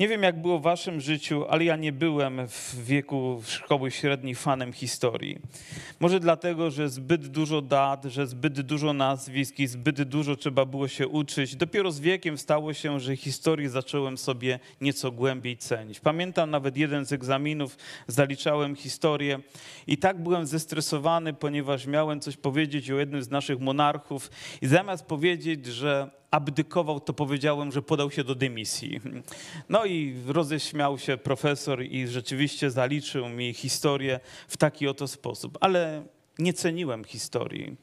Nie wiem, jak było w waszym życiu, ale ja nie byłem w wieku szkoły średniej fanem historii. Może dlatego, że zbyt dużo dat, że zbyt dużo nazwisk i zbyt dużo trzeba było się uczyć. Dopiero z wiekiem stało się, że historię zacząłem sobie nieco głębiej cenić. Pamiętam nawet jeden z egzaminów, zaliczałem historię i tak byłem zestresowany, ponieważ miałem coś powiedzieć o jednym z naszych monarchów i zamiast powiedzieć, że abdykował, to powiedziałem, że podał się do dymisji. No i roześmiał się profesor i rzeczywiście zaliczył mi historię w taki oto sposób. Ale nie ceniłem historii.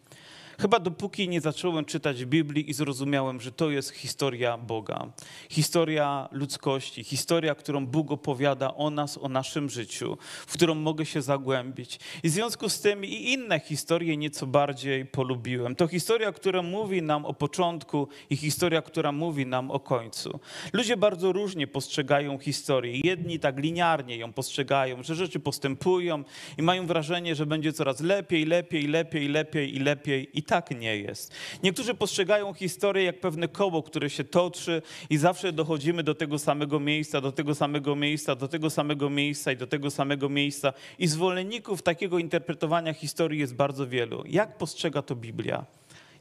Chyba dopóki nie zacząłem czytać Biblii i zrozumiałem, że to jest historia Boga, historia ludzkości, historia, którą Bóg opowiada o nas, o naszym życiu, w którą mogę się zagłębić. I w związku z tym i inne historie nieco bardziej polubiłem. To historia, która mówi nam o początku i historia, która mówi nam o końcu. Ludzie bardzo różnie postrzegają historię. Jedni tak liniarnie ją postrzegają, że rzeczy postępują i mają wrażenie, że będzie coraz lepiej, lepiej, lepiej, lepiej i lepiej. I tak nie jest. Niektórzy postrzegają historię jak pewne koło, które się toczy i zawsze dochodzimy do tego samego miejsca, do tego samego miejsca, do tego samego miejsca i do tego samego miejsca. I zwolenników takiego interpretowania historii jest bardzo wielu. Jak postrzega to Biblia?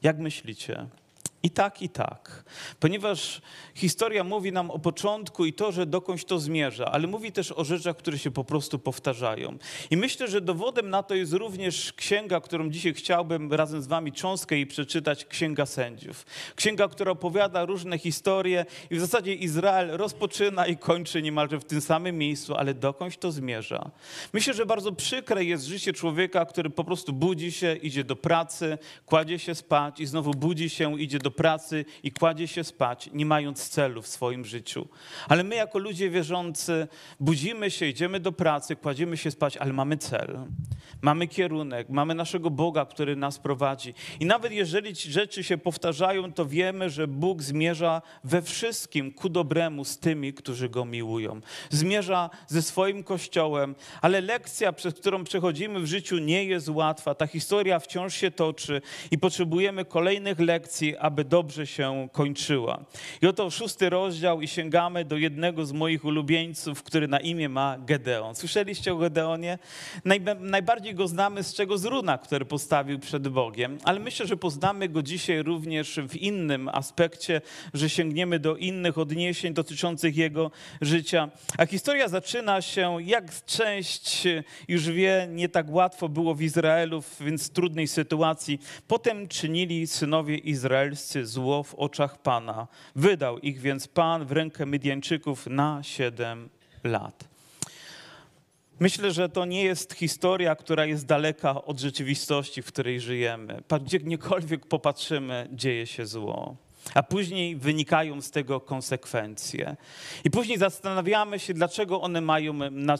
Jak myślicie? I tak, i tak. Ponieważ historia mówi nam o początku i to, że dokądś to zmierza, ale mówi też o rzeczach, które się po prostu powtarzają. I myślę, że dowodem na to jest również księga, którą dzisiaj chciałbym razem z wami cząstkę i przeczytać, Księga Sędziów. Księga, która opowiada różne historie i w zasadzie Izrael rozpoczyna i kończy niemalże w tym samym miejscu, ale dokądś to zmierza. Myślę, że bardzo przykre jest życie człowieka, który po prostu budzi się, idzie do pracy, kładzie się spać i znowu budzi się, idzie do pracy i kładzie się spać, nie mając celu w swoim życiu. Ale my, jako ludzie wierzący, budzimy się, idziemy do pracy, kładziemy się spać, ale mamy cel. Mamy kierunek, mamy naszego Boga, który nas prowadzi. I nawet jeżeli rzeczy się powtarzają, to wiemy, że Bóg zmierza we wszystkim ku dobremu z tymi, którzy go miłują. Zmierza ze swoim kościołem, ale lekcja, przez którą przechodzimy w życiu, nie jest łatwa. Ta historia wciąż się toczy i potrzebujemy kolejnych lekcji, aby dobrze się kończyła. I oto szósty rozdział i sięgamy do jednego z moich ulubieńców, który na imię ma Gedeon. Słyszeliście o Gedeonie? najbardziej go znamy z czego z runa, który postawił przed Bogiem, ale myślę, że poznamy go dzisiaj również w innym aspekcie, że sięgniemy do innych odniesień dotyczących jego życia. A historia zaczyna się, jak część już wie, nie tak łatwo było w Izraelu, więc w trudnej sytuacji. Potem czynili synowie izraelscy zło w oczach Pana. Wydał ich więc Pan w rękę Midianczyków na siedem lat. Myślę, że to nie jest historia, która jest daleka od rzeczywistości, w której żyjemy. Gdziekolwiek popatrzymy, dzieje się zło a później wynikają z tego konsekwencje. I później zastanawiamy się, dlaczego one mają,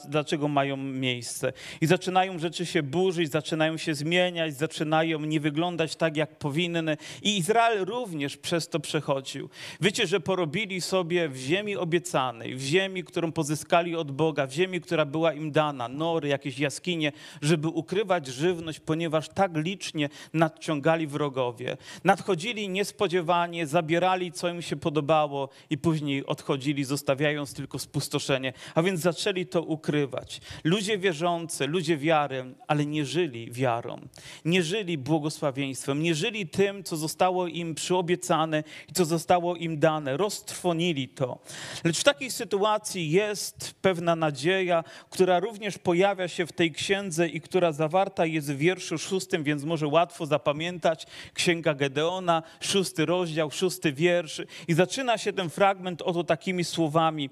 dlaczego mają miejsce. I zaczynają rzeczy się burzyć, zaczynają się zmieniać, zaczynają nie wyglądać tak, jak powinny. I Izrael również przez to przechodził. Wiecie, że porobili sobie w ziemi obiecanej, w ziemi, którą pozyskali od Boga, w ziemi, która była im dana, nory, jakieś jaskinie, żeby ukrywać żywność, ponieważ tak licznie nadciągali wrogowie. Nadchodzili niespodziewanie, zabierali, co im się podobało i później odchodzili, zostawiając tylko spustoszenie. A więc zaczęli to ukrywać. Ludzie wierzący, ludzie wiary, ale nie żyli wiarą. Nie żyli błogosławieństwem, nie żyli tym, co zostało im przyobiecane i co zostało im dane. Roztrwonili to. Lecz w takiej sytuacji jest pewna nadzieja, która również pojawia się w tej księdze i która zawarta jest w wierszu szóstym, więc może łatwo zapamiętać. Księga Gedeona, szósty rozdział, szósty szósty wiersz. I zaczyna się ten fragment oto takimi słowami.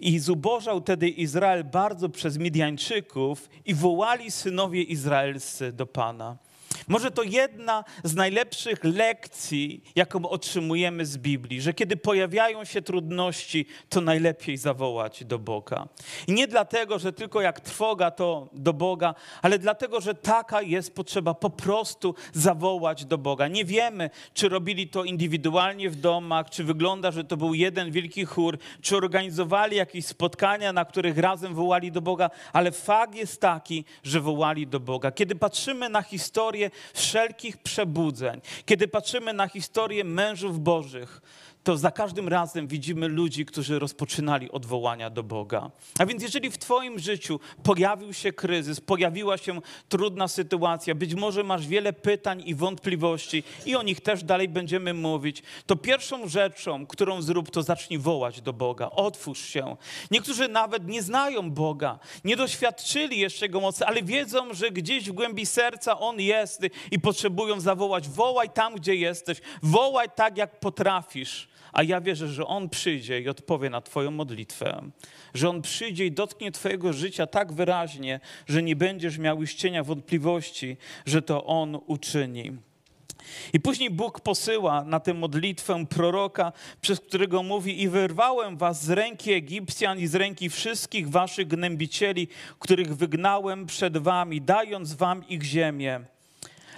I zubożał wtedy Izrael bardzo przez Midianczyków i wołali synowie izraelscy do Pana. Może to jedna z najlepszych lekcji, jaką otrzymujemy z Biblii, że kiedy pojawiają się trudności, to najlepiej zawołać do Boga. I nie dlatego, że tylko jak trwoga to do Boga, ale dlatego, że taka jest potrzeba po prostu zawołać do Boga. Nie wiemy, czy robili to indywidualnie w domach, czy wygląda, że to był jeden wielki chór, czy organizowali jakieś spotkania, na których razem wołali do Boga, ale fakt jest taki, że wołali do Boga. Kiedy patrzymy na historię wszelkich przebudzeń, kiedy patrzymy na historię mężów bożych, to za każdym razem widzimy ludzi, którzy rozpoczynali odwołania do Boga. A więc jeżeli w Twoim życiu pojawił się kryzys, pojawiła się trudna sytuacja, być może masz wiele pytań i wątpliwości i o nich też dalej będziemy mówić, to pierwszą rzeczą, którą zrób, to zacznij wołać do Boga. Otwórz się. Niektórzy nawet nie znają Boga, nie doświadczyli jeszcze Jego mocy, ale wiedzą, że gdzieś w głębi serca On jest i potrzebują zawołać. Wołaj tam, gdzie jesteś. Wołaj tak, jak potrafisz. A ja wierzę, że On przyjdzie i odpowie na Twoją modlitwę. Że On przyjdzie i dotknie Twojego życia tak wyraźnie, że nie będziesz miał już cienia wątpliwości, że to On uczyni. I później Bóg posyła na tę modlitwę proroka, przez którego mówi: I wyrwałem was z ręki Egipcjan i z ręki wszystkich waszych gnębicieli, których wygnałem przed wami, dając wam ich ziemię.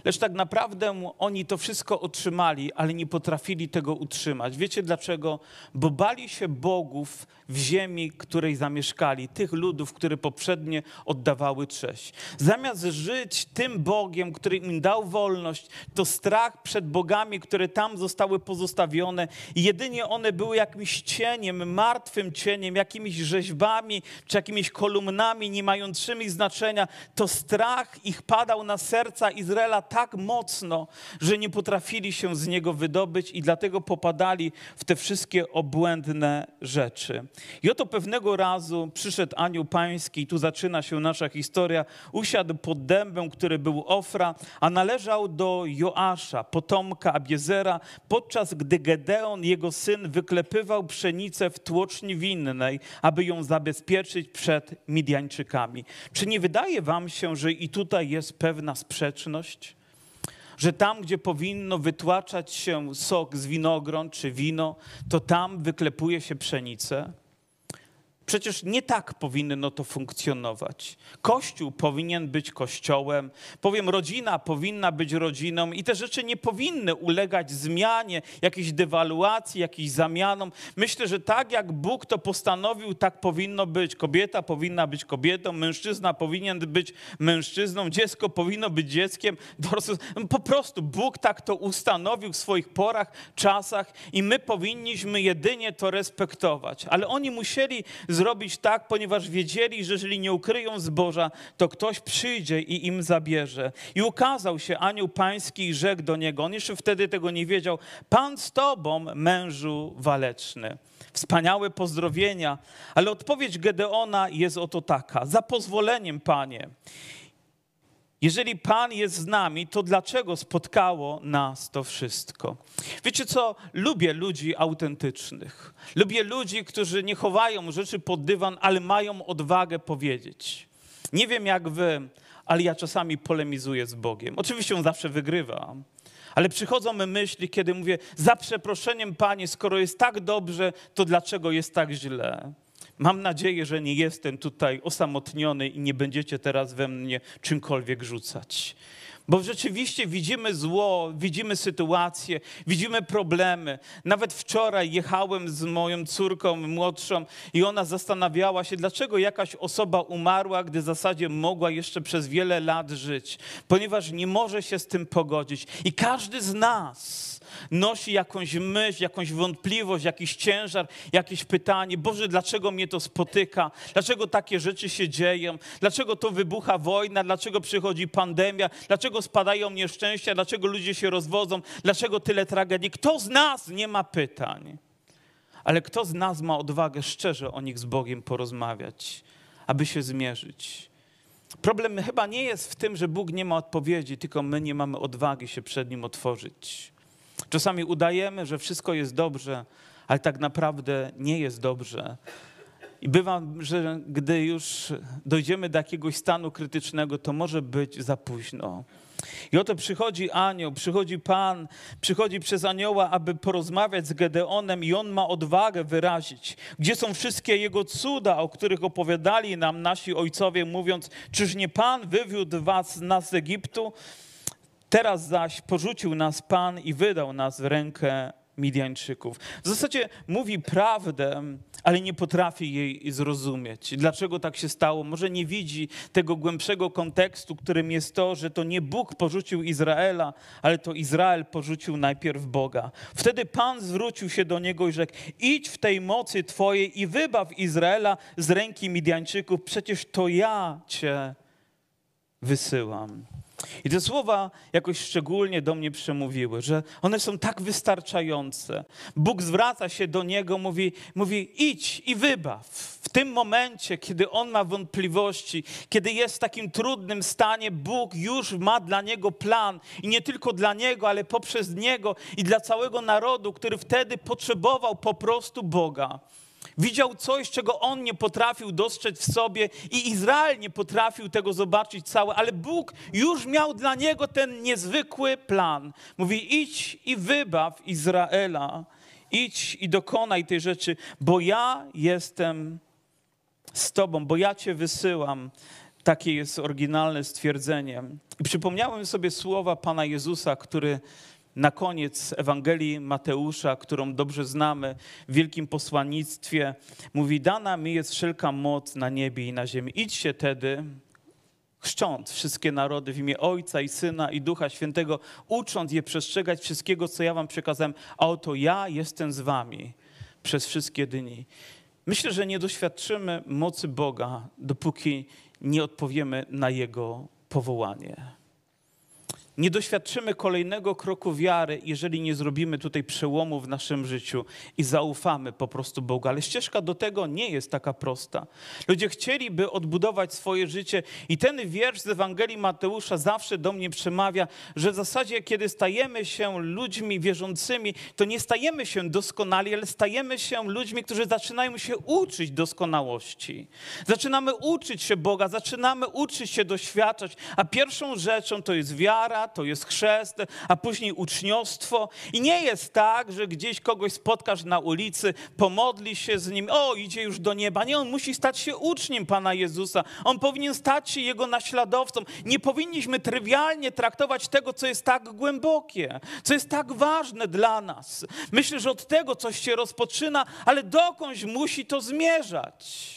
Lecz tak naprawdę oni to wszystko otrzymali, ale nie potrafili tego utrzymać. Wiecie dlaczego? Bo bali się bogów w ziemi, której zamieszkali, tych ludów, które poprzednio oddawały cześć. Zamiast żyć tym Bogiem, który im dał wolność, to strach przed bogami, które tam zostały pozostawione, jedynie one były jakimś cieniem, martwym cieniem, jakimiś rzeźbami czy jakimiś kolumnami nie mającymi znaczenia, to strach ich padał na serca Izraela tak mocno, że nie potrafili się z niego wydobyć i dlatego popadali w te wszystkie obłędne rzeczy. I oto pewnego razu przyszedł anioł pański, tu zaczyna się nasza historia, usiadł pod dębem, który był Ofra, a należał do Joasza, potomka Abiezera, podczas gdy Gedeon, jego syn, wyklepywał pszenicę w tłoczni winnej, aby ją zabezpieczyć przed Midianczykami. Czy nie wydaje wam się, że i tutaj jest pewna sprzeczność? Że tam, gdzie powinno wytłaczać się sok z winogron czy wino, to tam wyklepuje się pszenicę. Przecież nie tak powinno to funkcjonować. Kościół powinien być kościołem, powiem, rodzina powinna być rodziną i te rzeczy nie powinny ulegać zmianie, jakiejś dewaluacji, jakiejś zamianom. Myślę, że tak jak Bóg to postanowił, tak powinno być. Kobieta powinna być kobietą, mężczyzna powinien być mężczyzną, dziecko powinno być dzieckiem. Po prostu Bóg tak to ustanowił w swoich porach, czasach i my powinniśmy jedynie to respektować. Ale oni musieli zrobić tak, ponieważ wiedzieli, że jeżeli nie ukryją zboża, to ktoś przyjdzie i im zabierze. I ukazał się anioł pański i rzekł do niego, on jeszcze wtedy tego nie wiedział, Pan z tobą, mężu waleczny. Wspaniałe pozdrowienia, ale odpowiedź Gedeona jest oto taka: Za pozwoleniem, panie. Jeżeli Pan jest z nami, to dlaczego spotkało nas to wszystko? Wiecie co? Lubię ludzi autentycznych. Lubię ludzi, którzy nie chowają rzeczy pod dywan, ale mają odwagę powiedzieć. Nie wiem jak wy, ale ja czasami polemizuję z Bogiem. Oczywiście on zawsze wygrywa. Ale przychodzą mi myśli, kiedy mówię, za przeproszeniem, Panie, skoro jest tak dobrze, to dlaczego jest tak źle? Mam nadzieję, że nie jestem tutaj osamotniony i nie będziecie teraz we mnie czymkolwiek rzucać. Bo rzeczywiście widzimy zło, widzimy sytuacje, widzimy problemy. Nawet wczoraj jechałem z moją córką młodszą i ona zastanawiała się, dlaczego jakaś osoba umarła, gdy w zasadzie mogła jeszcze przez wiele lat żyć, ponieważ nie może się z tym pogodzić. I każdy z nas nosi jakąś myśl, jakąś wątpliwość, jakiś ciężar, jakieś pytanie. Boże, dlaczego mnie to spotyka? Dlaczego takie rzeczy się dzieją? Dlaczego to wybucha wojna? Dlaczego przychodzi pandemia? Dlaczego spadają nieszczęścia? Dlaczego ludzie się rozwodzą? Dlaczego tyle tragedii? Kto z nas nie ma pytań? Ale kto z nas ma odwagę szczerze o nich z Bogiem porozmawiać, aby się zmierzyć? Problem chyba nie jest w tym, że Bóg nie ma odpowiedzi, tylko my nie mamy odwagi się przed Nim otworzyć. Czasami udajemy, że wszystko jest dobrze, ale tak naprawdę nie jest dobrze. I bywa, że gdy już dojdziemy do jakiegoś stanu krytycznego, to może być za późno. I oto przychodzi anioł, przychodzi Pan, przychodzi przez anioła, aby porozmawiać z Gedeonem, i on ma odwagę wyrazić, gdzie są wszystkie jego cuda, o których opowiadali nam nasi ojcowie, mówiąc: Czyż nie Pan wywiódł was nas z Egiptu? Teraz zaś porzucił nas Pan i wydał nas w rękę Midianczyków. W zasadzie mówi prawdę, ale nie potrafi jej zrozumieć. Dlaczego tak się stało? Może nie widzi tego głębszego kontekstu, którym jest to, że to nie Bóg porzucił Izraela, ale to Izrael porzucił najpierw Boga. Wtedy Pan zwrócił się do niego i rzekł: Idź w tej mocy Twojej i wybaw Izraela z ręki Midianczyków, przecież to ja Cię wysyłam. I te słowa jakoś szczególnie do mnie przemówiły, że one są tak wystarczające. Bóg zwraca się do niego, mówi, mówi idź i wybaw. W tym momencie, kiedy on ma wątpliwości, kiedy jest w takim trudnym stanie, Bóg już ma dla niego plan. I nie tylko dla niego, ale poprzez niego i dla całego narodu, który wtedy potrzebował po prostu Boga. Widział coś, czego on nie potrafił dostrzec w sobie i Izrael nie potrafił tego zobaczyć całe, ale Bóg już miał dla niego ten niezwykły plan. Mówi: idź i wybaw Izraela, idź i dokonaj tej rzeczy, bo ja jestem z tobą, bo ja cię wysyłam. Takie jest oryginalne stwierdzenie. I przypomniałem sobie słowa Pana Jezusa, który na koniec Ewangelii Mateusza, którą dobrze znamy, w wielkim posłannictwie, mówi: Dana mi jest wszelka moc na niebie i na ziemi. Idźcie tedy, chrzcząc wszystkie narody w imię Ojca i Syna i Ducha Świętego, ucząc je przestrzegać wszystkiego, co ja wam przekazałem, a oto ja jestem z wami przez wszystkie dni. Myślę, że nie doświadczymy mocy Boga, dopóki nie odpowiemy na Jego powołanie. Nie doświadczymy kolejnego kroku wiary, jeżeli nie zrobimy tutaj przełomu w naszym życiu i zaufamy po prostu Bogu. Ale ścieżka do tego nie jest taka prosta. Ludzie chcieliby odbudować swoje życie i ten wiersz z Ewangelii Mateusza zawsze do mnie przemawia, że w zasadzie, kiedy stajemy się ludźmi wierzącymi, to nie stajemy się doskonali, ale stajemy się ludźmi, którzy zaczynają się uczyć doskonałości. Zaczynamy uczyć się Boga, zaczynamy uczyć się doświadczać, a pierwszą rzeczą to jest wiara, to jest chrzest, a później uczniostwo. I nie jest tak, że gdzieś kogoś spotkasz na ulicy, pomodlisz się z nim, o, idzie już do nieba. Nie, on musi stać się uczniem Pana Jezusa. On powinien stać się jego naśladowcą. Nie powinniśmy trywialnie traktować tego, co jest tak głębokie, co jest tak ważne dla nas. Myślę, że od tego coś się rozpoczyna, ale dokądś musi to zmierzać.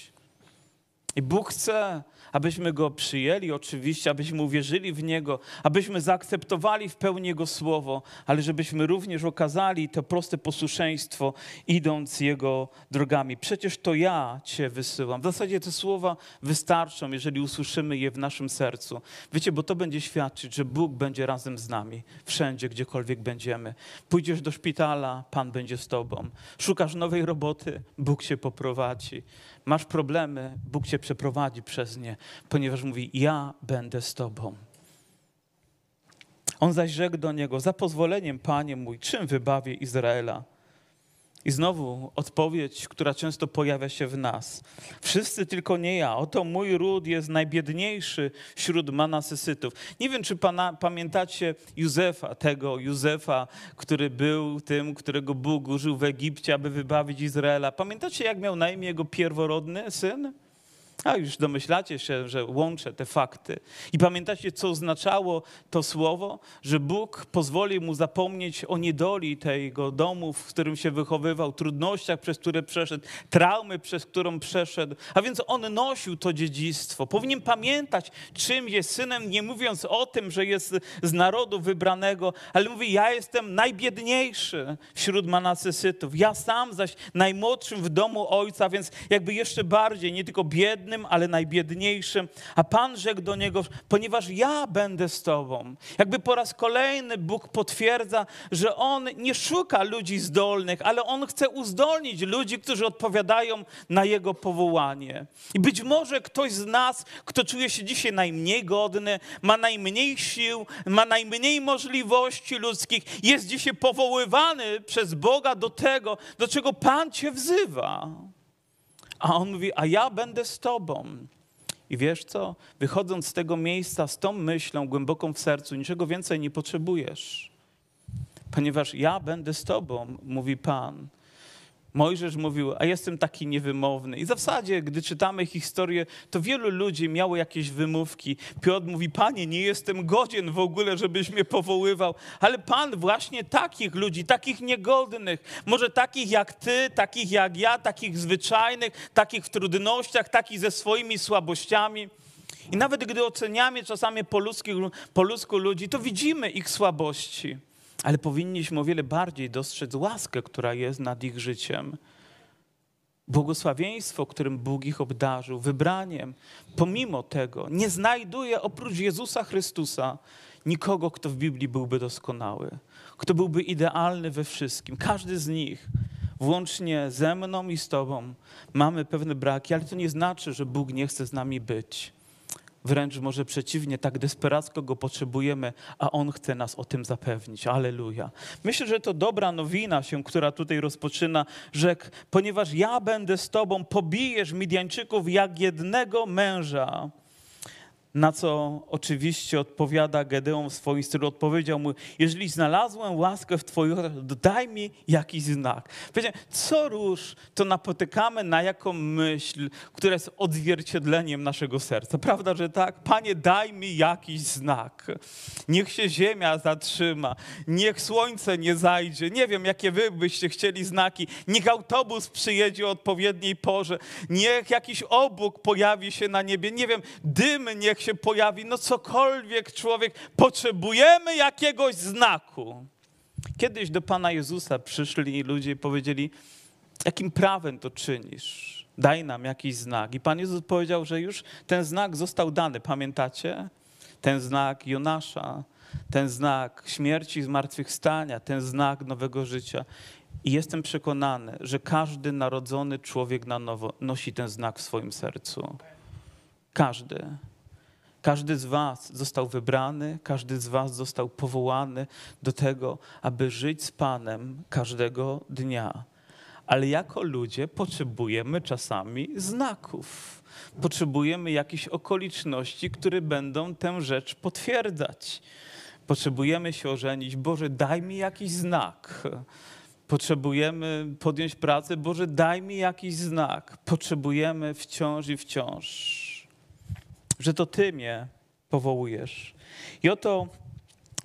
I Bóg chce, abyśmy Go przyjęli oczywiście, abyśmy uwierzyli w Niego, abyśmy zaakceptowali w pełni Jego Słowo, ale żebyśmy również okazali to proste posłuszeństwo, idąc Jego drogami. Przecież to ja Cię wysyłam. W zasadzie te słowa wystarczą, jeżeli usłyszymy je w naszym sercu. Wiecie, bo to będzie świadczyć, że Bóg będzie razem z nami, wszędzie, gdziekolwiek będziemy. Pójdziesz do szpitala, Pan będzie z Tobą. Szukasz nowej roboty, Bóg Cię poprowadzi. Masz problemy, Bóg Cię przeprowadzi przez nie ponieważ mówi: Ja będę z Tobą. On zaś rzekł do niego: Za pozwoleniem, panie mój, czym wybawię Izraela? I znowu odpowiedź, która często pojawia się w nas. Wszyscy tylko nie ja. Oto mój ród jest najbiedniejszy wśród manasesytów. Nie wiem, czy pana, pamiętacie Józefa, tego Józefa, który był tym, którego Bóg użył w Egipcie, aby wybawić Izraela. Pamiętacie, jak miał na imię jego pierworodny syn? A już domyślacie się, że łączę te fakty. I pamiętacie, co oznaczało to słowo? Że Bóg pozwolił mu zapomnieć o niedoli tego domu, w którym się wychowywał, trudnościach, przez które przeszedł, traumy, przez którą przeszedł. A więc on nosił to dziedzictwo. Powinien pamiętać, czym jest synem, nie mówiąc o tym, że jest z narodu wybranego, ale mówi: Ja jestem najbiedniejszy wśród manasesytów. Ja sam zaś najmłodszym w domu ojca, więc jakby jeszcze bardziej, nie tylko biedny, ale najbiedniejszym. A Pan rzekł do niego, ponieważ ja będę z tobą. Jakby po raz kolejny Bóg potwierdza, że On nie szuka ludzi zdolnych, ale On chce uzdolnić ludzi, którzy odpowiadają na Jego powołanie. I być może ktoś z nas, kto czuje się dzisiaj najmniej godny, ma najmniej sił, ma najmniej możliwości ludzkich, jest dzisiaj powoływany przez Boga do tego, do czego Pan cię wzywa. A on mówi, a ja będę z tobą. I wiesz co? Wychodząc z tego miejsca z tą myślą głęboką w sercu, niczego więcej nie potrzebujesz. Ponieważ ja będę z tobą, mówi Pan. Mojżesz mówił, a jestem taki niewymowny. I w zasadzie, gdy czytamy historię, to wielu ludzi miało jakieś wymówki. Piotr mówi, panie, nie jestem godzien w ogóle, żebyś mnie powoływał. Ale pan właśnie takich ludzi, takich niegodnych, może takich jak ty, takich jak ja, takich zwyczajnych, takich w trudnościach, takich ze swoimi słabościami. I nawet gdy oceniamy czasami po, ludzkich, po ludzku ludzi, to widzimy ich słabości ale powinniśmy o wiele bardziej dostrzec łaskę, która jest nad ich życiem. Błogosławieństwo, którym Bóg ich obdarzył, wybraniem. Pomimo tego nie znajduje oprócz Jezusa Chrystusa nikogo, kto w Biblii byłby doskonały, kto byłby idealny we wszystkim. Każdy z nich, włącznie ze mną i z Tobą, mamy pewne braki, ale to nie znaczy, że Bóg nie chce z nami być. Wręcz może przeciwnie, tak desperacko go potrzebujemy, a on chce nas o tym zapewnić. Aleluja. Myślę, że to dobra nowina się, która tutaj rozpoczyna, że ponieważ ja będę z tobą, pobijesz Midianczyków jak jednego męża. Na co oczywiście odpowiada Gedeon w swoim stylu. Odpowiedział mu, jeżeli znalazłem łaskę w Twoich oczach, daj mi jakiś znak. Powiedział, co róż to napotykamy na jaką myśl, która jest odzwierciedleniem naszego serca. Prawda, że tak? Panie, daj mi jakiś znak. Niech się ziemia zatrzyma, niech słońce nie zajdzie. Nie wiem, jakie wy byście chcieli znaki. Niech autobus przyjedzie o odpowiedniej porze. Niech jakiś obłok pojawi się na niebie. Nie wiem, dym niech się pojawi, no cokolwiek człowiek, potrzebujemy jakiegoś znaku. Kiedyś do Pana Jezusa przyszli ludzie i powiedzieli, jakim prawem to czynisz? Daj nam jakiś znak. I Pan Jezus powiedział, że już ten znak został dany. Pamiętacie? Ten znak Jonasza, ten znak śmierci i zmartwychwstania, ten znak nowego życia. I jestem przekonany, że każdy narodzony człowiek na nowo nosi ten znak w swoim sercu. Każdy. Każdy z Was został wybrany, każdy z Was został powołany do tego, aby żyć z Panem każdego dnia. Ale jako ludzie potrzebujemy czasami znaków. Potrzebujemy jakichś okoliczności, które będą tę rzecz potwierdzać. Potrzebujemy się ożenić. Boże, daj mi jakiś znak. Potrzebujemy podjąć pracę. Boże, daj mi jakiś znak. Potrzebujemy wciąż i wciąż że to Ty mnie powołujesz. I oto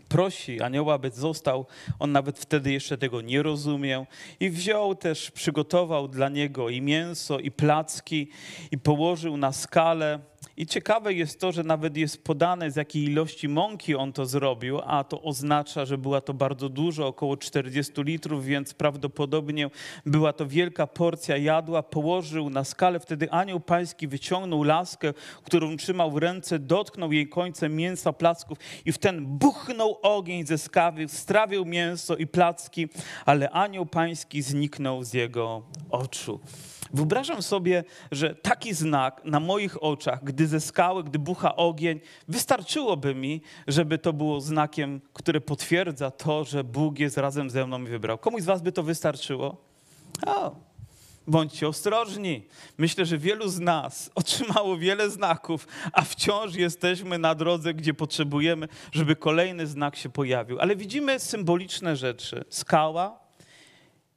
prosi anioła, by został. On nawet wtedy jeszcze tego nie rozumiał. I wziął też, przygotował dla niego i mięso, i placki, i położył na skalę i ciekawe jest to, że nawet jest podane, z jakiej ilości mąki on to zrobił, a to oznacza, że była to bardzo dużo, około 40 litrów, więc prawdopodobnie była to wielka porcja jadła. Położył na skalę, wtedy anioł pański wyciągnął laskę, którą trzymał w ręce, dotknął jej końcem mięsa, placków i w ten buchnął ogień ze skawy, strawił mięso i placki, ale anioł pański zniknął z jego oczu. Wyobrażam sobie, że taki znak na moich oczach, gdy ze skały, gdy bucha ogień, wystarczyłoby mi, żeby to było znakiem, które potwierdza to, że Bóg jest razem ze mną i wybrał. Komuś z was by to wystarczyło? O, bądźcie ostrożni. Myślę, że wielu z nas otrzymało wiele znaków, a wciąż jesteśmy na drodze, gdzie potrzebujemy, żeby kolejny znak się pojawił. Ale widzimy symboliczne rzeczy. Skała,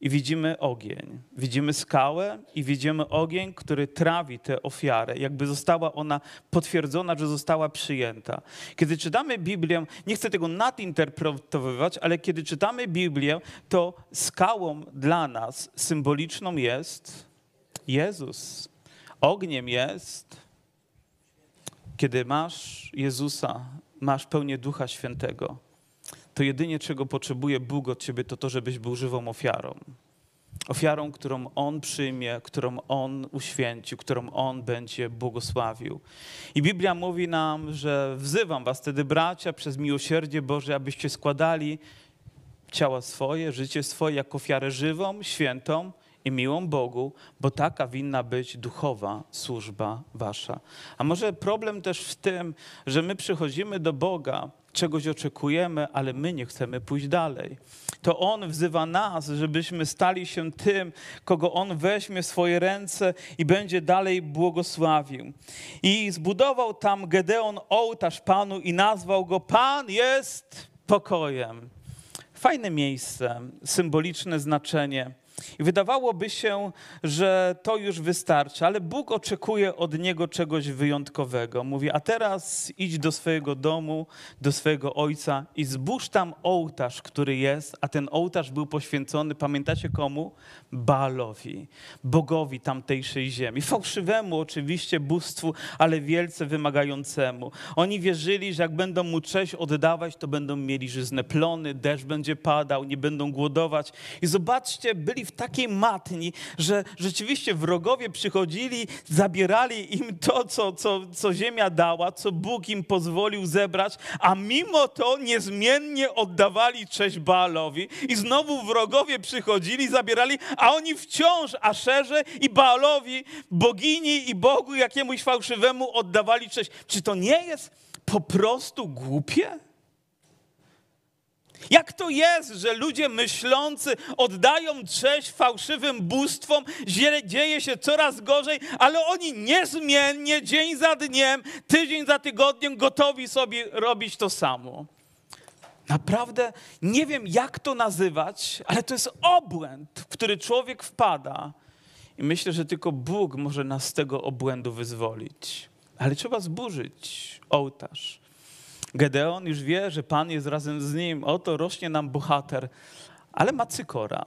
i widzimy ogień. Widzimy skałę i widzimy ogień, który trawi tę ofiarę, jakby została ona potwierdzona, że została przyjęta. Kiedy czytamy Biblię, nie chcę tego nadinterpretowywać, ale kiedy czytamy Biblię, to skałą dla nas symboliczną jest Jezus. Ogniem jest, kiedy masz Jezusa, masz pełnię Ducha Świętego to jedynie czego potrzebuje Bóg od ciebie, to to, żebyś był żywą ofiarą. Ofiarą, którą On przyjmie, którą On uświęci, którą On będzie błogosławił. I Biblia mówi nam, że wzywam was wtedy, bracia, przez miłosierdzie Boże, abyście składali ciała swoje, życie swoje jako ofiarę żywą, świętą i miłą Bogu, bo taka winna być duchowa służba wasza. A może problem też w tym, że my przychodzimy do Boga czegoś oczekujemy, ale my nie chcemy pójść dalej. To On wzywa nas, żebyśmy stali się tym, kogo On weźmie w swoje ręce i będzie dalej błogosławił. I zbudował tam Gedeon ołtarz Panu i nazwał go Pan jest pokojem. Fajne miejsce, symboliczne znaczenie. I wydawałoby się, że to już wystarczy, ale Bóg oczekuje od niego czegoś wyjątkowego. Mówi: A teraz idź do swojego domu, do swojego ojca i zbóż tam ołtarz, który jest, a ten ołtarz był poświęcony, pamiętacie komu? Baalowi, bogowi tamtejszej ziemi. Fałszywemu oczywiście bóstwu, ale wielce wymagającemu. Oni wierzyli, że jak będą mu cześć oddawać, to będą mieli żyzne plony, deszcz będzie padał, nie będą głodować. I zobaczcie, byli w takiej matni, że rzeczywiście wrogowie przychodzili, zabierali im to, co, co, co ziemia dała, co Bóg im pozwolił zebrać, a mimo to niezmiennie oddawali cześć Baalowi. I znowu wrogowie przychodzili, zabierali, a oni wciąż Aszerze i Baalowi, bogini i Bogu jakiemuś fałszywemu oddawali cześć. Czy to nie jest po prostu głupie? Jak to jest, że ludzie myślący oddają cześć fałszywym bóstwom, dzieje się coraz gorzej, ale oni niezmiennie, dzień za dniem, tydzień za tygodniem gotowi sobie robić to samo. Naprawdę nie wiem, jak to nazywać, ale to jest obłęd, w który człowiek wpada. I myślę, że tylko Bóg może nas z tego obłędu wyzwolić. Ale trzeba zburzyć ołtarz. Gedeon już wie, że Pan jest razem z nim. Oto rośnie nam bohater, ale ma cykora,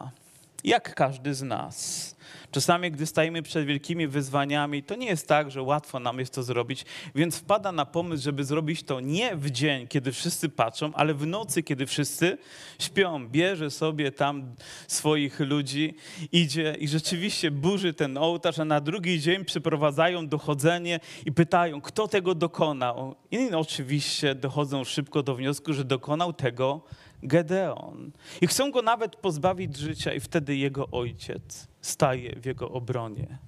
jak każdy z nas. Czasami, gdy stajemy przed wielkimi wyzwaniami, to nie jest tak, że łatwo nam jest to zrobić, więc wpada na pomysł, żeby zrobić to nie w dzień, kiedy wszyscy patrzą, ale w nocy, kiedy wszyscy śpią. Bierze sobie tam swoich ludzi, idzie i rzeczywiście burzy ten ołtarz, a na drugi dzień przyprowadzają dochodzenie i pytają, kto tego dokonał. I oczywiście dochodzą szybko do wniosku, że dokonał tego Gedeon. I chcą go nawet pozbawić życia, i wtedy jego ojciec staje w jego obronie.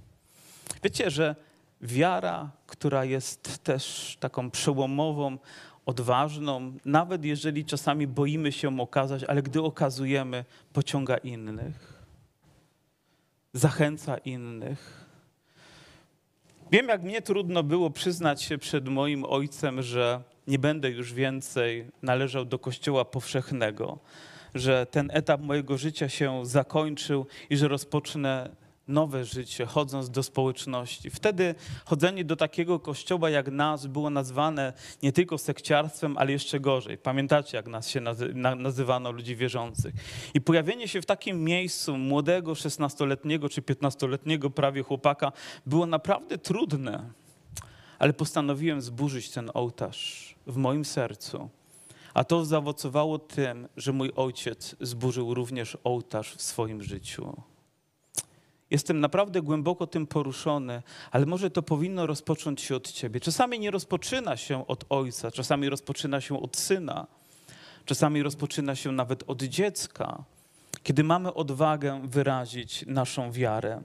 Wiecie, że wiara, która jest też taką przełomową, odważną, nawet jeżeli czasami boimy się okazać, ale gdy okazujemy, pociąga innych, zachęca innych. Wiem, jak mnie trudno było przyznać się przed moim ojcem, że nie będę już więcej należał do Kościoła powszechnego, że ten etap mojego życia się zakończył i że rozpocznę nowe życie, chodząc do społeczności. Wtedy chodzenie do takiego kościoła jak nas było nazwane nie tylko sekciarstwem, ale jeszcze gorzej. Pamiętacie, jak nas się nazywano ludzi wierzących. I pojawienie się w takim miejscu młodego, 16-letniego czy 15-letniego prawie chłopaka było naprawdę trudne. Ale postanowiłem zburzyć ten ołtarz w moim sercu. A to zaowocowało tym, że mój ojciec zburzył również ołtarz w swoim życiu. Jestem naprawdę głęboko tym poruszony, ale może to powinno rozpocząć się od ciebie. Czasami nie rozpoczyna się od ojca, czasami rozpoczyna się od syna, czasami rozpoczyna się nawet od dziecka, kiedy mamy odwagę wyrazić naszą wiarę.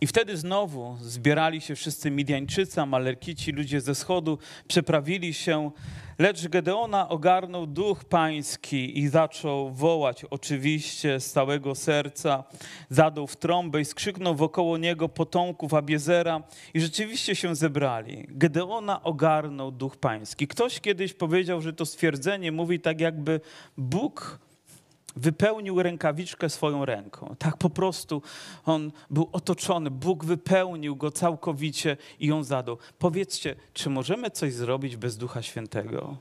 I wtedy znowu zbierali się wszyscy Midianczycy, Amalekci, ludzie ze wschodu, przeprawili się, lecz Gedeona ogarnął duch pański i zaczął wołać oczywiście z całego serca, zadał w trąbę i skrzyknął wokoło niego potomków Abiezera i rzeczywiście się zebrali. Gedeona ogarnął duch pański. Ktoś kiedyś powiedział, że to stwierdzenie mówi tak jakby Bóg wypełnił rękawiczkę swoją ręką. Tak po prostu on był otoczony, Bóg wypełnił go całkowicie i ją zadał. Powiedzcie, czy możemy coś zrobić bez Ducha Świętego?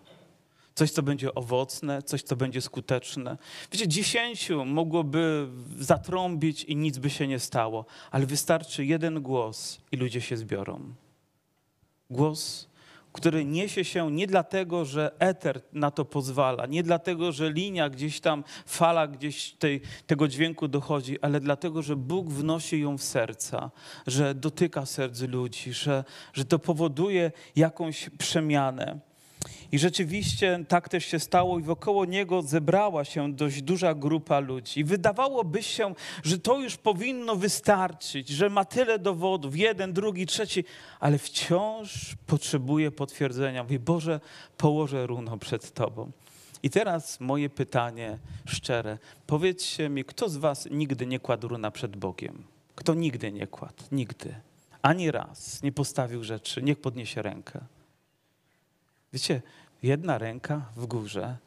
Coś, co będzie owocne, coś, co będzie skuteczne. Wiecie, dziesięciu mogłoby zatrąbić i nic by się nie stało, ale wystarczy jeden głos i ludzie się zbiorą. Głos który niesie się nie dlatego, że eter na to pozwala, nie dlatego, że linia gdzieś tam, fala gdzieś tej, tego dźwięku dochodzi, ale dlatego, że Bóg wnosi ją w serca, że dotyka serc ludzi, że, że to powoduje jakąś przemianę. I rzeczywiście tak też się stało, i wokoło niego zebrała się dość duża grupa ludzi. Wydawałoby się, że to już powinno wystarczyć, że ma tyle dowodów, jeden, drugi, trzeci, ale wciąż potrzebuje potwierdzenia. Mówi, Boże, położę runo przed Tobą. I teraz moje pytanie szczere. Powiedzcie mi, kto z Was nigdy nie kładł runa przed Bogiem? Kto nigdy nie kładł? Nigdy. Ani raz nie postawił rzeczy. Niech podniesie rękę. Wiecie, jedna ręka w górze.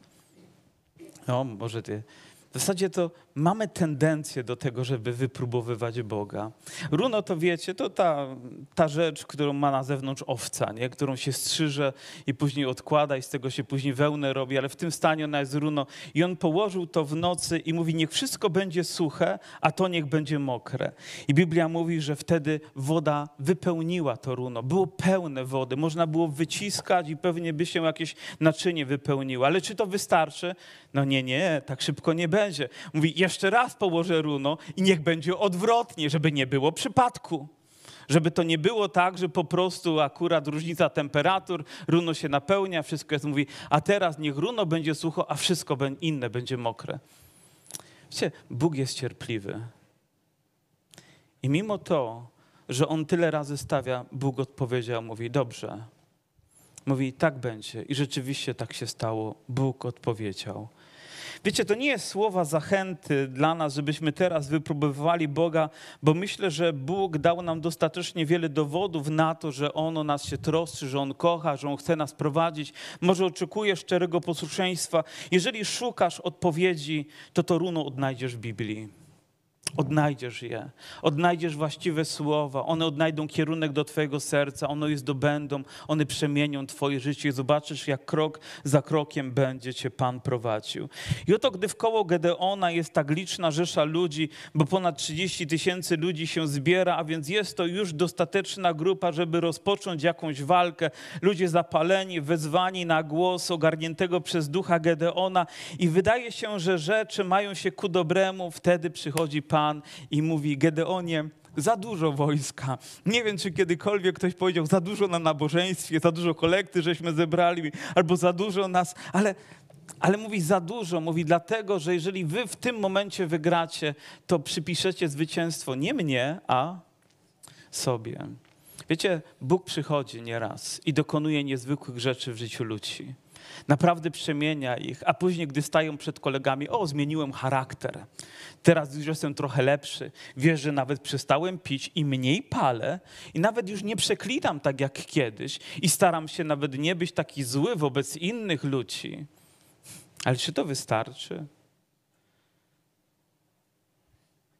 No, może ty W zasadzie to mamy tendencję do tego, żeby wypróbowywać Boga. Runo to wiecie, to ta, ta rzecz, którą ma na zewnątrz owca, nie? którą się strzyże i później odkłada i z tego się później wełnę robi, ale w tym stanie ona jest runo. I on położył to w nocy i mówi, niech wszystko będzie suche, a to niech będzie mokre. I Biblia mówi, że wtedy woda wypełniła to runo. Było pełne wody, można było wyciskać i pewnie by się jakieś naczynie wypełniło. Ale czy to wystarczy? No nie, nie, tak szybko nie będzie. Mówi, jeszcze raz położę runo i niech będzie odwrotnie, żeby nie było przypadku. Żeby to nie było tak, że po prostu akurat różnica temperatur, runo się napełnia, wszystko jest, mówi, a teraz niech runo będzie sucho, a wszystko inne będzie mokre. Wiecie, Bóg jest cierpliwy. I mimo to, że On tyle razy stawia, Bóg odpowiedział, mówi, dobrze. Mówi, tak będzie. I rzeczywiście tak się stało. Bóg odpowiedział. Wiecie, to nie jest słowa zachęty dla nas, żebyśmy teraz wypróbowywali Boga, bo myślę, że Bóg dał nam dostatecznie wiele dowodów na to, że On o nas się troszczy, że On kocha, że On chce nas prowadzić. Może oczekuje szczerego posłuszeństwa. Jeżeli szukasz odpowiedzi, to to runo odnajdziesz w Biblii. Odnajdziesz je, odnajdziesz właściwe słowa, one odnajdą kierunek do Twojego serca, one je zdobędą, one przemienią Twoje życie. I zobaczysz, jak krok za krokiem będzie Cię Pan prowadził. I oto, gdy w koło Gedeona jest tak liczna rzesza ludzi, bo ponad 30 tysięcy ludzi się zbiera, a więc jest to już dostateczna grupa, żeby rozpocząć jakąś walkę. Ludzie zapaleni, wezwani na głos ogarniętego przez ducha Gedeona i wydaje się, że rzeczy mają się ku dobremu, wtedy przychodzi Pan I mówi: Gedeonie, za dużo wojska. Nie wiem, czy kiedykolwiek ktoś powiedział, za dużo na nabożeństwie, za dużo kolekty żeśmy zebrali, albo za dużo nas, ale, ale mówi za dużo. Mówi dlatego, że jeżeli wy w tym momencie wygracie, to przypiszecie zwycięstwo nie mnie, a sobie. Wiecie, Bóg przychodzi nieraz i dokonuje niezwykłych rzeczy w życiu ludzi. Naprawdę przemienia ich, a później, gdy stają przed kolegami, o, zmieniłem charakter. Teraz już jestem trochę lepszy. Wiesz, że nawet przestałem pić i mniej palę, i nawet już nie przeklinam tak jak kiedyś, i staram się nawet nie być taki zły wobec innych ludzi. Ale czy to wystarczy?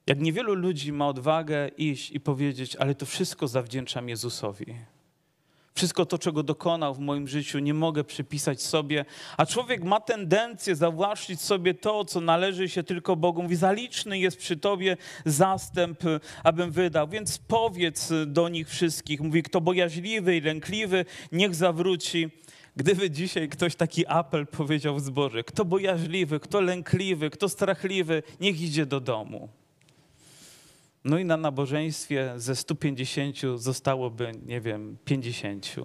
Jak niewielu ludzi ma odwagę iść i powiedzieć, ale to wszystko zawdzięczam Jezusowi. Wszystko to, czego dokonał w moim życiu, nie mogę przypisać sobie. A człowiek ma tendencję zawłaszczyć sobie to, co należy się tylko Bogu. Mówi, zaliczny jest przy tobie zastęp, abym wydał. Więc powiedz do nich wszystkich. Mówi, kto bojaźliwy i lękliwy, niech zawróci. Gdyby dzisiaj ktoś taki apel powiedział w zborze, kto bojaźliwy, kto lękliwy, kto strachliwy, niech idzie do domu. No i na nabożeństwie ze 150 zostałoby, nie wiem, 50.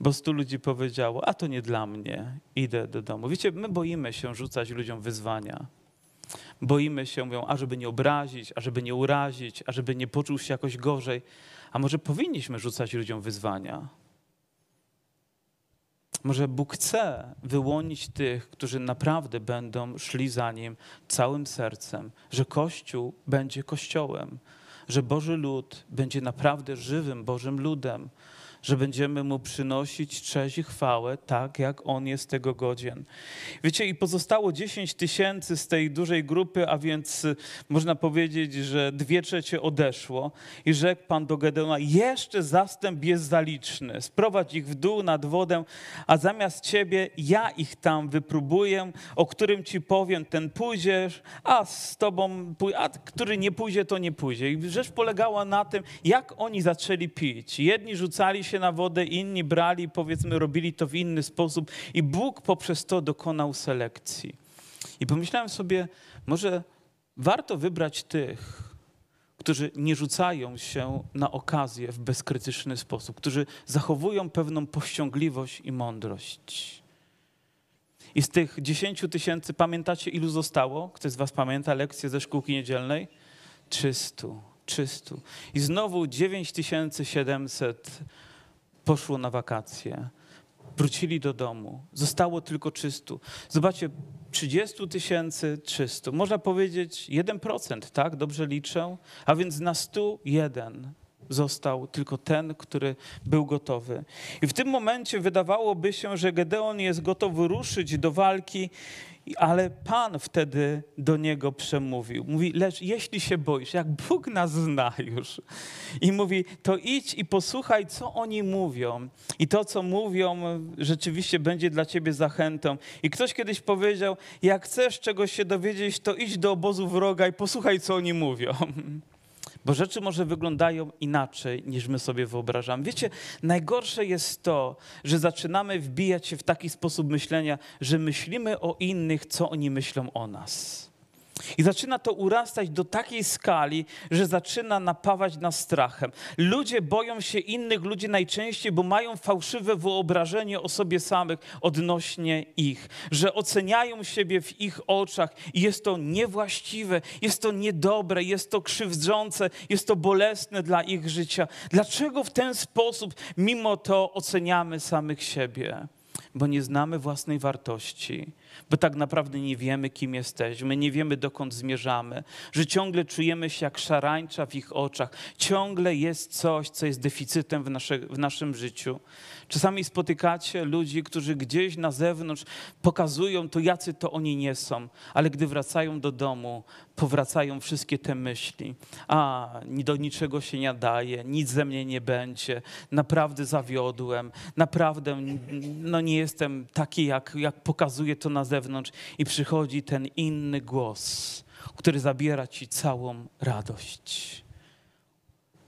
Bo 100 ludzi powiedziało, a to nie dla mnie, idę do domu. Wiecie, my boimy się rzucać ludziom wyzwania. Boimy się, mówią, ażeby nie obrazić, ażeby nie urazić, ażeby nie poczuł się jakoś gorzej. A może powinniśmy rzucać ludziom wyzwania? Może Bóg chce wyłonić tych, którzy naprawdę będą szli za Nim całym sercem, że Kościół będzie Kościołem, że Boży lud będzie naprawdę żywym Bożym ludem, że będziemy Mu przynosić cześć i chwałę, tak jak On jest tego godzien. Wiecie, i pozostało 10 tysięcy z tej dużej grupy, a więc y, można powiedzieć, że dwie trzecie odeszło. I rzekł Pan do Gedeona, jeszcze zastęp jest zaliczny, sprowadź ich w dół nad wodę, a zamiast Ciebie ja ich tam wypróbuję, o którym Ci powiem, ten pójdziesz, a z Tobą, a który nie pójdzie, to nie pójdzie. I rzecz polegała na tym, jak oni zaczęli pić. Jedni rzucali się na wodę, inni brali, powiedzmy, robili to w inny sposób i Bóg poprzez to dokonał selekcji. I pomyślałem sobie, może warto wybrać tych, którzy nie rzucają się na okazję w bezkrytyczny sposób, którzy zachowują pewną powściągliwość i mądrość. I z tych 10 tysięcy, pamiętacie ilu zostało? Ktoś z was pamięta lekcję ze szkółki niedzielnej? 300, 300. I znowu 9700 poszło na wakacje, wrócili do domu, zostało tylko 300. Zobaczcie, 30 tysięcy 300. Można powiedzieć 1%, tak? Dobrze liczę? A więc na 100 jeden. został tylko ten, który był gotowy. I w tym momencie wydawałoby się, że Gedeon jest gotowy ruszyć do walki, ale Pan wtedy do niego przemówił. Mówi, lecz jeśli się boisz, jak Bóg nas zna już, i mówi, to idź i posłuchaj, co oni mówią. I to, co mówią, rzeczywiście będzie dla ciebie zachętą. I ktoś kiedyś powiedział, jak chcesz czegoś się dowiedzieć, to idź do obozu wroga i posłuchaj, co oni mówią. Bo rzeczy może wyglądają inaczej, niż my sobie wyobrażamy. Wiecie, najgorsze jest to, że zaczynamy wbijać się w taki sposób myślenia, że myślimy o innych, co oni myślą o nas. I zaczyna to urastać do takiej skali, że zaczyna napawać nas strachem. Ludzie boją się innych ludzi najczęściej, bo mają fałszywe wyobrażenie o sobie samych odnośnie ich, że oceniają siebie w ich oczach i jest to niewłaściwe, jest to niedobre, jest to krzywdzące, jest to bolesne dla ich życia. Dlaczego w ten sposób mimo to oceniamy samych siebie? Bo nie znamy własnej wartości bo tak naprawdę nie wiemy, kim jesteśmy, nie wiemy, dokąd zmierzamy, że ciągle czujemy się jak szarańcza w ich oczach, ciągle jest coś, co jest deficytem w, nasze, w naszym życiu. Czasami spotykacie ludzi, którzy gdzieś na zewnątrz pokazują to, jacy to oni nie są, ale gdy wracają do domu, powracają wszystkie te myśli. A, do niczego się nie daje, nic ze mnie nie będzie, naprawdę zawiodłem, naprawdę no, nie jestem taki, jak, jak pokazuje to na zewnątrz. I przychodzi ten inny głos, który zabiera ci całą radość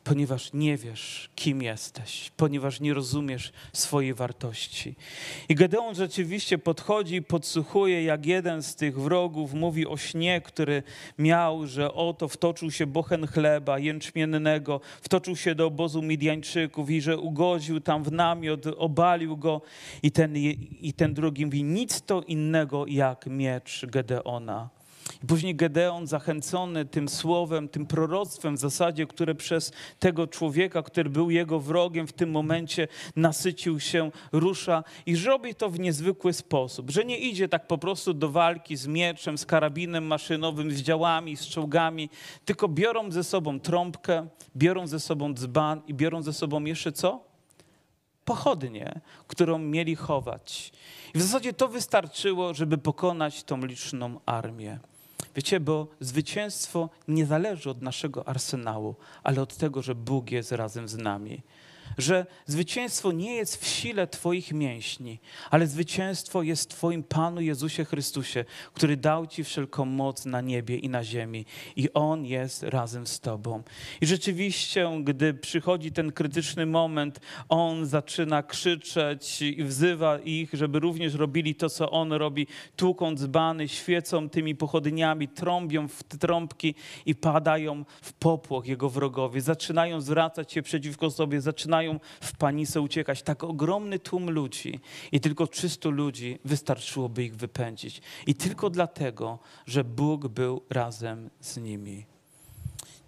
ponieważ nie wiesz, kim jesteś, ponieważ nie rozumiesz swojej wartości. I Gedeon rzeczywiście podchodzi i podsłuchuje, jak jeden z tych wrogów mówi o śnie, który miał, że oto wtoczył się bochen chleba jęczmiennego, wtoczył się do obozu Midianczyków i że ugodził tam w namiot, obalił go. I ten, i ten drugi mówi, nic to innego jak miecz Gedeona. I później Gedeon, zachęcony tym słowem, tym proroctwem w zasadzie, które przez tego człowieka, który był jego wrogiem, w tym momencie nasycił się, rusza i robi to w niezwykły sposób, że nie idzie tak po prostu do walki z mieczem, z karabinem maszynowym, z działami, z czołgami, tylko biorą ze sobą trąbkę, biorą ze sobą dzban i biorą ze sobą jeszcze co? Pochodnie, którą mieli chować. I w zasadzie to wystarczyło, żeby pokonać tą liczną armię. Wiecie, bo zwycięstwo nie zależy od naszego arsenału, ale od tego, że Bóg jest razem z nami że zwycięstwo nie jest w sile Twoich mięśni, ale zwycięstwo jest w Twoim Panu Jezusie Chrystusie, który dał Ci wszelką moc na niebie i na ziemi. I On jest razem z Tobą. I rzeczywiście, gdy przychodzi ten krytyczny moment, On zaczyna krzyczeć i wzywa ich, żeby również robili to, co On robi, tłuką dzbany, świecą tymi pochodniami, trąbią w trąbki i padają w popłoch Jego wrogowie. Zaczynają zwracać się przeciwko sobie, zaczynają zaczynają w panice uciekać. Tak ogromny tłum ludzi i tylko 300 ludzi wystarczyłoby ich wypędzić. I tylko dlatego, że Bóg był razem z nimi.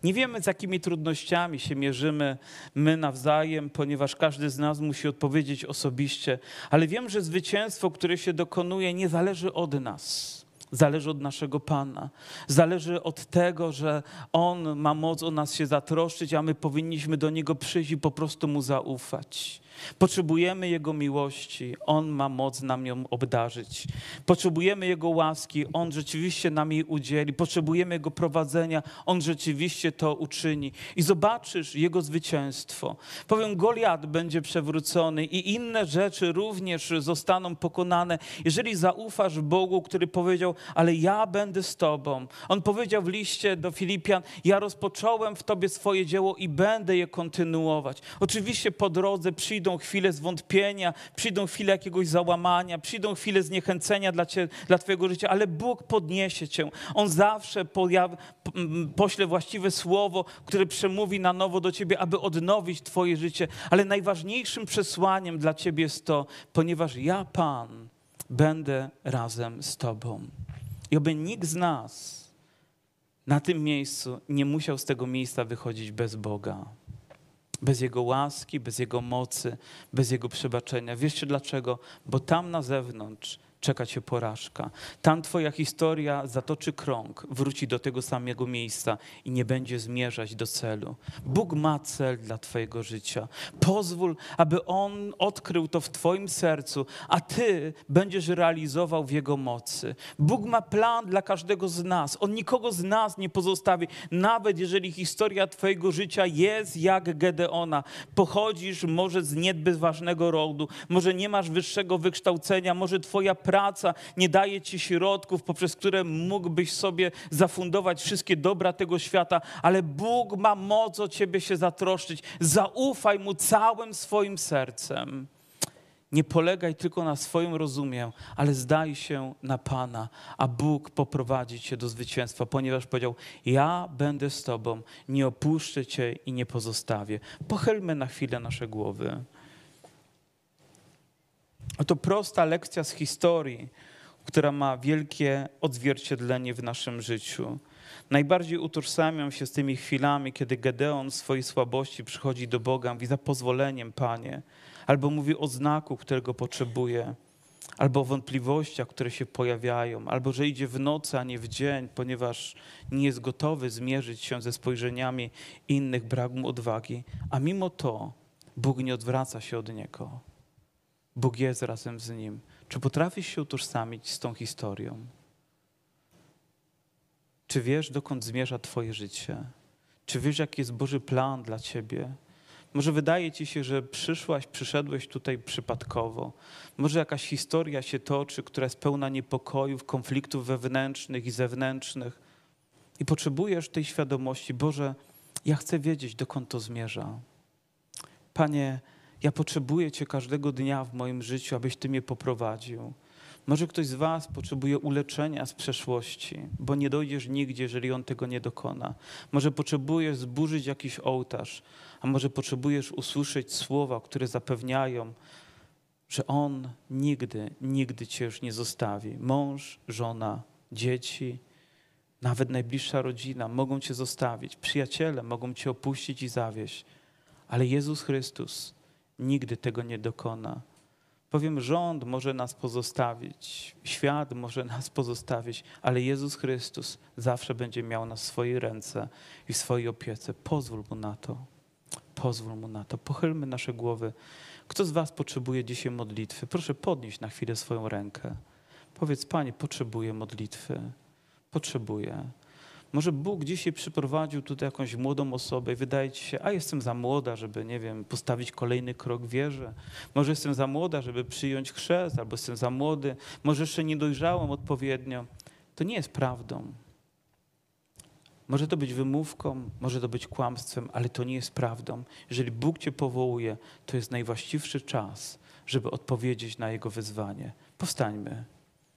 Nie wiemy, z jakimi trudnościami się mierzymy my nawzajem, ponieważ każdy z nas musi odpowiedzieć osobiście, ale wiem, że zwycięstwo, które się dokonuje, nie zależy od nas zależy od naszego Pana. Zależy od tego, że On ma moc o nas się zatroszczyć, a my powinniśmy do Niego przyjść i po prostu Mu zaufać. Potrzebujemy Jego miłości, On ma moc nam ją obdarzyć. Potrzebujemy Jego łaski, On rzeczywiście nam jej udzieli. Potrzebujemy Jego prowadzenia, On rzeczywiście to uczyni. I zobaczysz Jego zwycięstwo. Powiem, Goliat będzie przewrócony i inne rzeczy również zostaną pokonane, jeżeli zaufasz Bogu, który powiedział, ale ja będę z Tobą. On powiedział w liście do Filipian, ja rozpocząłem w Tobie swoje dzieło i będę je kontynuować. Oczywiście po drodze przyjdą przyjdą chwile zwątpienia, przyjdą chwile jakiegoś załamania, przyjdą chwile zniechęcenia dla, cie, dla Twojego życia, ale Bóg podniesie Cię. On zawsze pojaw, pośle właściwe słowo, które przemówi na nowo do Ciebie, aby odnowić Twoje życie. Ale najważniejszym przesłaniem dla Ciebie jest to, ponieważ ja, Pan, będę razem z Tobą. I oby nikt z nas na tym miejscu nie musiał z tego miejsca wychodzić bez Boga bez Jego łaski, bez Jego mocy, bez Jego przebaczenia. Wiecie dlaczego? Bo tam na zewnątrz czeka cię porażka. Tam twoja historia zatoczy krąg, wróci do tego samego miejsca i nie będzie zmierzać do celu. Bóg ma cel dla twojego życia. Pozwól, aby On odkrył to w twoim sercu, a ty będziesz realizował w Jego mocy. Bóg ma plan dla każdego z nas. On nikogo z nas nie pozostawi, nawet jeżeli historia twojego życia jest jak Gedeona. Pochodzisz może z niezbyt ważnego rodu, może nie masz wyższego wykształcenia, może twoja praca nie daje ci środków, poprzez które mógłbyś sobie zafundować wszystkie dobra tego świata, ale Bóg ma moc o ciebie się zatroszczyć. Zaufaj Mu całym swoim sercem. Nie polegaj tylko na swoim rozumie, ale zdaj się na Pana, a Bóg poprowadzi cię do zwycięstwa, ponieważ powiedział: Ja będę z Tobą, nie opuszczę Cię i nie pozostawię. Pochylmy na chwilę nasze głowy. Oto prosta lekcja z historii, która ma wielkie odzwierciedlenie w naszym życiu. Najbardziej utożsamiam się z tymi chwilami, kiedy Gedeon w swojej słabości przychodzi do Boga, mówi za pozwoleniem, Panie, albo mówi o znaku, którego potrzebuje, albo o wątpliwościach, które się pojawiają, albo że idzie w nocy, a nie w dzień, ponieważ nie jest gotowy zmierzyć się ze spojrzeniami innych, brak mu odwagi. A mimo to Bóg nie odwraca się od niego. Bóg jest razem z nim. Czy potrafisz się utożsamić z tą historią? Czy wiesz, dokąd zmierza Twoje życie? Czy wiesz, jaki jest Boży plan dla Ciebie? Może wydaje Ci się, że przyszłaś, przyszedłeś tutaj przypadkowo. Może jakaś historia się toczy, która jest pełna niepokojów, konfliktów wewnętrznych i zewnętrznych. I potrzebujesz tej świadomości, Boże, ja chcę wiedzieć, dokąd to zmierza. Panie, ja potrzebuję Cię każdego dnia w moim życiu, abyś Ty mnie poprowadził. Może ktoś z Was potrzebuje uleczenia z przeszłości, bo nie dojdziesz nigdzie, jeżeli On tego nie dokona. Może potrzebujesz zburzyć jakiś ołtarz, a może potrzebujesz usłyszeć słowa, które zapewniają, że On nigdy, nigdy Cię już nie zostawi. Mąż, żona, dzieci, nawet najbliższa rodzina mogą Cię zostawić, przyjaciele mogą Cię opuścić i zawieść, ale Jezus Chrystus nigdy tego nie dokona. Powiem, rząd może nas pozostawić, świat może nas pozostawić, ale Jezus Chrystus zawsze będzie miał nas w swojej ręce i w swojej opiece. Pozwól Mu na to. Pozwól Mu na to. Pochylmy nasze głowy. Kto z Was potrzebuje dzisiaj modlitwy? Proszę podnieść na chwilę swoją rękę. Powiedz, Panie, potrzebuję modlitwy. Potrzebuję. Może Bóg dzisiaj przyprowadził tutaj jakąś młodą osobę i wydaje ci się, a jestem za młoda, żeby, nie wiem, postawić kolejny krok w wierze. Może jestem za młoda, żeby przyjąć chrzest, albo jestem za młody, może jeszcze nie dojrzałem odpowiednio. To nie jest prawdą. Może to być wymówką, może to być kłamstwem, ale to nie jest prawdą. Jeżeli Bóg cię powołuje, to jest najwłaściwszy czas, żeby odpowiedzieć na Jego wyzwanie. Powstańmy.